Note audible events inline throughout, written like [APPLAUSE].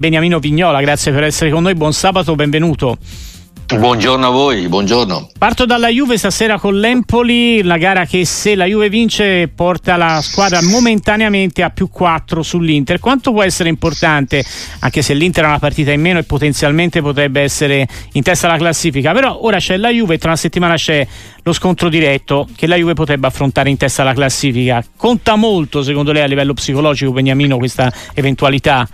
Beniamino Vignola, grazie per essere con noi, buon sabato, benvenuto. Buongiorno a voi, buongiorno. Parto dalla Juve stasera con l'Empoli, la gara che se la Juve vince porta la squadra momentaneamente a più 4 sull'Inter. Quanto può essere importante, anche se l'Inter ha una partita in meno e potenzialmente potrebbe essere in testa alla classifica, però ora c'è la Juve e tra una settimana c'è lo scontro diretto che la Juve potrebbe affrontare in testa alla classifica. Conta molto secondo lei a livello psicologico, Beniamino, questa eventualità?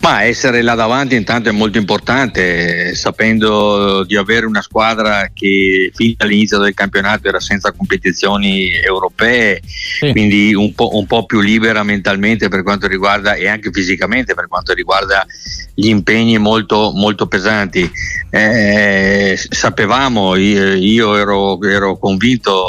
Ma essere là davanti intanto è molto importante, sapendo di avere una squadra che fin dall'inizio del campionato era senza competizioni europee, sì. quindi un po', un po', più libera mentalmente per quanto riguarda e anche fisicamente per quanto riguarda gli impegni molto, molto pesanti. Eh, sapevamo, io, io ero, ero convinto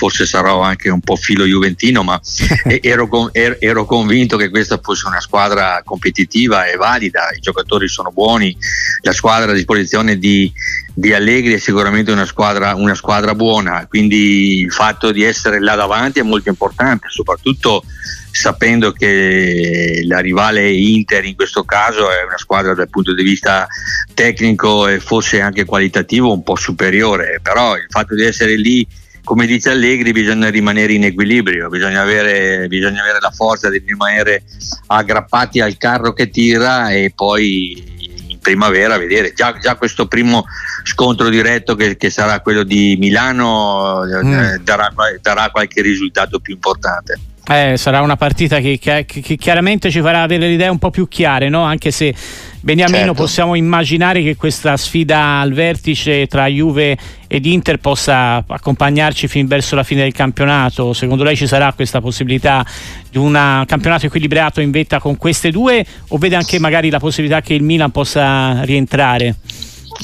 forse sarò anche un po' filo juventino, ma [LAUGHS] ero, ero, convinto che questa fosse una squadra competitiva e valida, i giocatori sono buoni, la squadra a disposizione di, di Allegri è sicuramente una squadra, una squadra buona, quindi il fatto di essere là davanti è molto importante, soprattutto sapendo che la rivale Inter in questo caso è una squadra dal punto di vista tecnico e forse anche qualitativo un po' superiore, però il fatto di essere lì come dice Allegri bisogna rimanere in equilibrio, bisogna avere, bisogna avere la forza di rimanere aggrappati al carro che tira e poi in primavera vedere già, già questo primo scontro diretto che, che, sarà quello di Milano eh, mm. darà, darà qualche risultato più importante. Eh, sarà una partita che, che, che, chiaramente ci farà avere le idee un po' più chiare, no? anche se Beniamino certo. possiamo immaginare che questa sfida al vertice tra Juve ed Inter possa accompagnarci fin verso la fine del campionato. Secondo lei ci sarà questa possibilità di un campionato equilibrato in vetta con queste due o vede anche magari la possibilità che il Milan possa rientrare?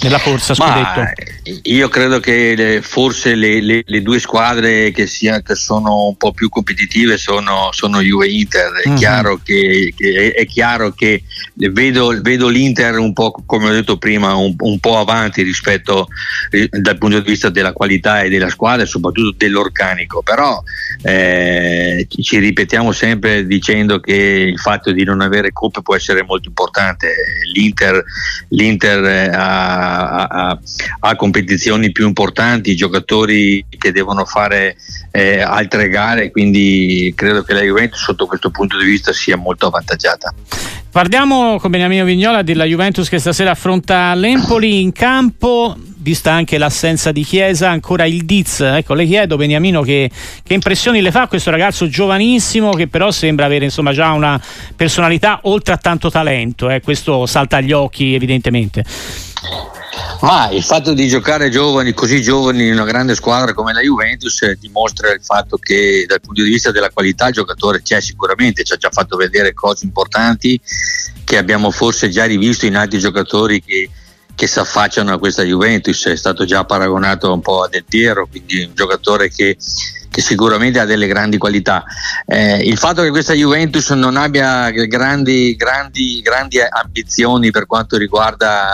Nella corsa scudetto? Io credo che le, forse le, le, le, due squadre che, sia, che, sono un po' più competitive sono, sono Juve e Inter. È, uh-huh. chiaro che, che, è, chiaro che vedo, vedo, l'Inter un po' come ho detto prima, un, un po' avanti rispetto eh, dal punto di vista della qualità e della squadra e soprattutto dell'organico. Però eh, ci ripetiamo sempre dicendo che il fatto di non avere coppe può essere molto importante. L'Inter, l'Inter eh, ha a, a, competizioni più importanti, giocatori che devono fare eh, altre gare, quindi credo che la Juventus sotto questo punto di vista sia molto avvantaggiata. Parliamo con Beniamino Vignola della Juventus che stasera affronta l'Empoli in campo vista anche l'assenza di Chiesa, ancora il Diz. Ecco, le chiedo, Beniamino, che, che, impressioni le fa questo ragazzo giovanissimo che però sembra avere insomma, già una personalità oltre a tanto talento. Eh? Questo salta agli occhi, evidentemente. Ma il fatto di giocare giovani, così giovani in una grande squadra come la Juventus eh, dimostra il fatto che dal punto di vista della qualità il giocatore c'è sicuramente, ci ha già fatto vedere cose importanti che abbiamo forse già rivisto in altri giocatori che, che si affacciano a questa Juventus, è stato già paragonato un po' a Del Piero, quindi un giocatore che che sicuramente ha delle grandi qualità. Eh, il fatto che questa Juventus non abbia grandi, grandi, grandi ambizioni per quanto riguarda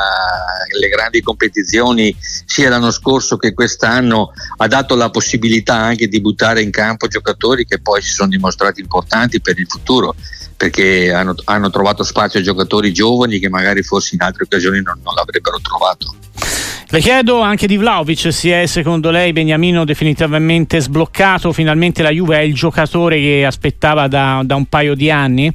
le grandi competizioni, sia l'anno scorso che quest'anno, ha dato la possibilità anche di buttare in campo giocatori che poi si sono dimostrati importanti per il futuro perché hanno, hanno trovato spazio a giocatori giovani che magari forse in altre occasioni non, non l'avrebbero trovato. Le chiedo anche di Vlaovic, si è secondo lei Beniamino definitivamente sbloccato, finalmente la Juve è il giocatore che aspettava da, da un paio di anni?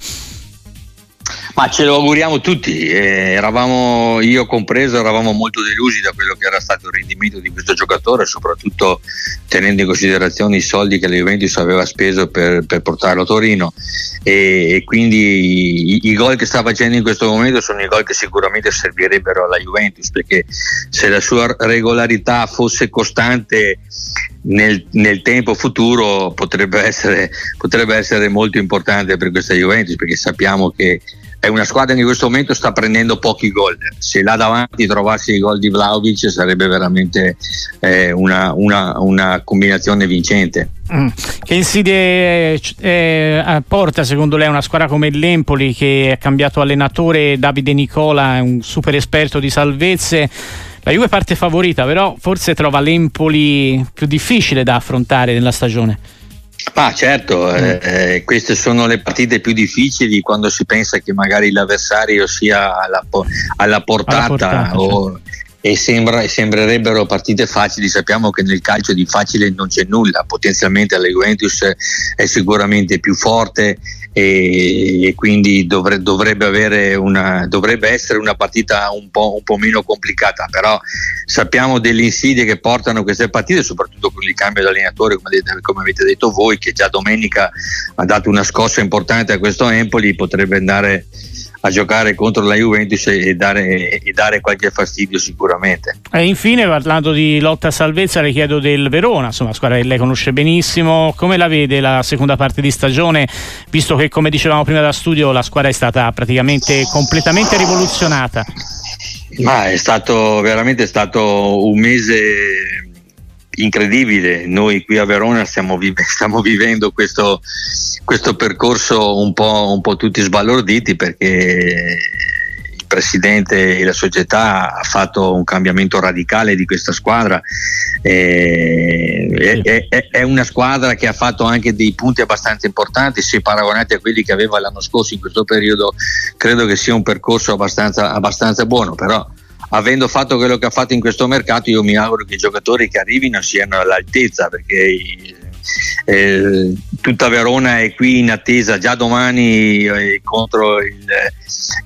Ma ce lo auguriamo tutti, eh, eravamo, io compreso, eravamo molto delusi da quello che era stato il rendimento di questo giocatore, soprattutto tenendo in considerazione i soldi che la Juventus aveva speso per, per portarlo a Torino. E, e quindi i, i, gol che sta facendo in questo momento sono i gol che sicuramente servirebbero alla Juventus perché se la sua regolarità fosse costante nel, nel tempo futuro potrebbe essere, potrebbe essere molto importante per questa Juventus perché sappiamo che è una squadra che in questo momento sta prendendo pochi gol. Se là davanti trovassi i gol di Vlaovic sarebbe veramente eh, una, una, una, combinazione vincente. Mm. Che insidie eh, porta secondo lei una squadra come l'Empoli che ha cambiato allenatore Davide Nicola, un super esperto di salvezze? La Juve parte favorita, però forse trova l'Empoli più difficile da affrontare nella stagione. Ah, certo, mm. eh, queste sono le partite più difficili quando si pensa che magari l'avversario sia alla, alla portata, alla portata o, certo. E, sembra, sembrerebbero partite facili. Sappiamo che nel calcio di facile non c'è nulla, potenzialmente la Juventus è sicuramente più forte e, e quindi dovre, dovrebbe, una, dovrebbe, essere una partita un po', un po', meno complicata, però sappiamo delle insidie che portano queste partite, soprattutto con il cambio di allenatore, come, come avete detto voi, che già domenica ha dato una scossa importante a questo Empoli, potrebbe andare a giocare contro la Juventus e dare, e dare qualche fastidio sicuramente. E infine parlando di lotta a salvezza le chiedo del Verona, insomma squadra che lei conosce benissimo, come la vede la seconda parte di stagione, visto che come dicevamo prima da studio la squadra è stata praticamente completamente rivoluzionata? Ma è stato veramente stato un mese incredibile. Noi qui a Verona stiamo, vive- [LAUGHS] stiamo vivendo questo, questo percorso un po', un po', tutti sbalorditi perché il presidente e la società ha fatto un cambiamento radicale di questa squadra. Eh, è, è, è, una squadra che ha fatto anche dei punti abbastanza importanti se paragonati a quelli che aveva l'anno scorso in questo periodo credo che sia un percorso abbastanza, abbastanza buono però avendo fatto quello che ha fatto in questo mercato, io mi auguro che i giocatori che arrivino siano all'altezza perché eh, tutta Verona è qui in attesa già domani eh, contro il,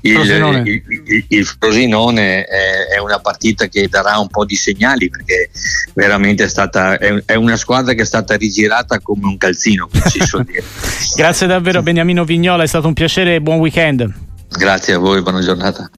il, Frosinone, il, il, Frosinone è, è, una partita che darà un po' di segnali perché veramente è stata è, è una squadra che è stata rigirata come un calzino [LAUGHS] grazie davvero Beniamino Vignola è stato un piacere e buon weekend. Grazie a voi buona giornata